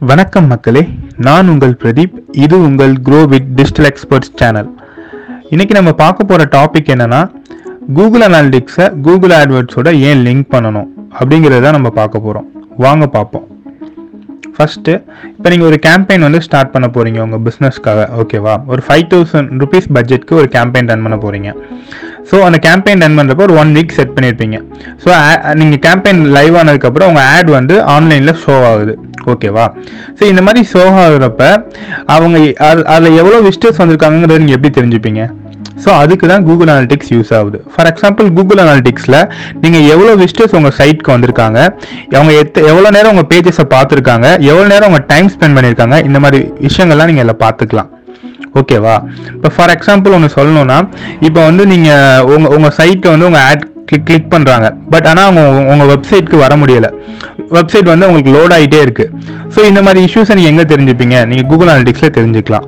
வணக்கம் மக்களே நான் உங்கள் பிரதீப். இது உங்கள் grow with digital experts channel இன்னைக்கு நம்ம பார்க்க போகிற டாபிக் என்னன்னா கூகுள் அனாலிட்டிக்ஸை கூகுள் ஆட்வர்ட்ஸோட ஏன் லிங்க் பண்ணணும் அப்படிங்கிறத நம்ம பார்க்க போகிறோம் வாங்க பார்ப்போம். ஃபஸ்ட்டு இப்போ நீங்கள் ஒரு கேம்பெயின் வந்து ஸ்டார்ட் பண்ண போகிறீங்க உங்கள் பிஸ்னஸ்க்காக ஓகேவா ஒரு ஃபைவ் தௌசண்ட் ருபீஸ் பட்ஜெட்க்கு ஒரு கேம்பெயின் ரன் பண்ண போகிறீங்க ஸோ அந்த கேம்பெயின் ரன் பண்ணுறப்போ ஒரு ஒன் வீக் செட் பண்ணியிருப்பீங்க ஸோ நீங்கள் கேம்பெயின் லைவ் ஆனதுக்கப்புறம் உங்கள் ஆட் வந்து ஆன்லைனில் ஷோ ஆகுது. ஓகேவா ஸோ இந்த மாதிரி ஷோ ஆகுறப்ப அவங்க அதில் எவ்வளோ விசிட்டர்ஸ் வந்திருக்காங்கிறத நீங்கள் எப்படி தெரிஞ்சுப்பீங்க? ஸோ அதுக்கு தான் கூகுள் அனாலிட்டிக்ஸ் யூஸ் ஆகுது. ஃபார் எக்ஸாம்பிள் கூகுள் அனாலிட்டிக்ஸில் நீங்கள் எவ்வளோ விசிட்டர்ஸ் உங்கள் சைட்க்கு வந்திருக்காங்க அவங்க எத்த எவ்வளோ நேரம் உங்கள் பேஜஸை பார்த்துருக்காங்க எவ்வளோ நேரம் அவங்க டைம் ஸ்பெண்ட் பண்ணியிருக்காங்க இந்த மாதிரி விஷயங்கள்லாம் நீங்கள் இதில் பார்த்துக்கலாம். ஓகேவா இப்போ ஃபார் எக்ஸாம்பிள் ஒன்று சொல்லணும்னா இப்போ வந்து நீங்கள் உங்கள் உங்கள் சைட்டை வந்து உங்கள் ஆட் கிளிக் கிளிக் பண்ணுறாங்க பட் ஆனால் அவங்க உங்கள் வெப்சைட்க்கு வர முடியலை. வெப்சைட் வந்து உங்களுக்கு லோட் ஆகிட்டே இருக்குது ஸோ இந்த மாதிரி இஷ்யூஸை நீங்கள் எங்கே தெரிஞ்சுப்பீங்க? நீங்கள் கூகுள் அனாலிட்டிக்ஸில் தெரிஞ்சுக்கலாம்.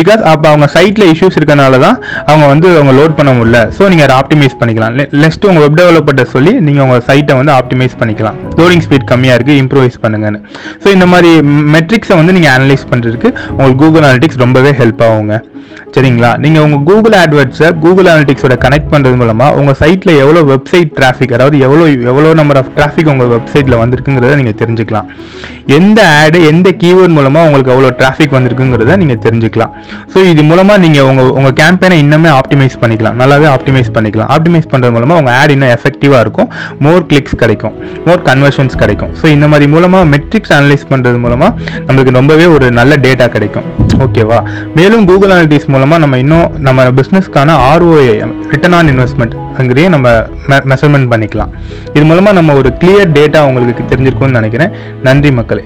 பிகாஸ் அப்போ அவங்க சைட்டில் இஷ்யூஸ் இருக்கனால தான் அவங்க வந்து அவங்க லோட் பண்ண முடியல. ஸோ நீங்கள் அதை ஆப்டிமைஸ் பண்ணிக்கலாம். நெக்ஸ்ட் உங்கள் வெப் டெவலப்பர்கிட்ட சொல்லி நீங்கள் உங்கள் சைட்டை வந்து ஆப்டிமைஸ் பண்ணிக்கலாம். லோடிங் ஸ்பீட் கம்மியாக இருக்குது இம்ப்ரூவைஸ் பண்ணுங்கன்னு. ஸோ இந்த மாதிரி மெட்ரிக்ஸை வந்து நீங்கள் அனலைஸ் பண்ணுறதுக்கு உங்களுக்கு கூகுள் அனாலிட்டிக்ஸ் ரொம்பவே ஹெல்ப் ஆகுங்க. சரிங்களா? நீங்கள் உங்கள் கூகுள் ஆட்வர்ட்ஸை கூகுள் அனாலிட்டிக்ஸோட கனெக்ட் பண்ணுறது மூலமாக உங்கள் சைட்டில் எவ்வளோ வெப்சைட் டிராஃபிக் அதாவது எவ்வளோ எவ்வளோ நம்பர் ஆஃப் டிராஃபிக் உங்கள் வெப்சைட்டில் வந்திருக்குங்கிறத நீங்கள் தெரிஞ்சுக்கலாம். எந்த ஆடு எந்த கீவேர்ட் மூலமாக உங்களுக்கு எவ்வளோ டிராஃபிக் வந்திருக்குங்கிறத நீங்கள் தெரிஞ்சுக்கலாம். ஸோ இது மூலமாக நீங்கள் உங்கள் உங்கள் கேம்பெயினை இன்னுமே ஆப்டிமைஸ் பண்ணிக்கலாம். நல்லாவே ஆப்டிமைஸ் பண்ணிக்கலாம். ஆப்டிமைஸ் பண்ணுறது மூலமாக உங்கள் ஆட் இன்னும் எஃபெக்டிவாக இருக்கும். மோர் கிளிக்ஸ் கிடைக்கும். மோர் கன்வர்ஷன்ஸ் கிடைக்கும். ஸோ இந்த மாதிரி மூலமாக மெட்ரிக்ஸ் அனலைஸ் பண்ணுறது மூலமாக நம்மளுக்கு ரொம்பவே ஒரு நல்ல டேட்டா கிடைக்கும். ஓகேவா மேலும் கூகுள் அனாலிட்டிக்ஸ் மூலமாக நம்ம இன்னும் நம்ம பிஸ்னஸ்க்கான ஆர்ஓஏ ரிட்டர்ன் ஆன் இன்வெஸ்ட்மெண்ட் அங்கேயே நம்ம மெஷர்மெண்ட் பண்ணிக்கலாம். இது மூலமாக நம்ம ஒரு கிளியர் டேட்டா உங்களுக்கு தெரிஞ்சிருக்கும்னு நினைக்கிறேன். நன்றி மக்களே.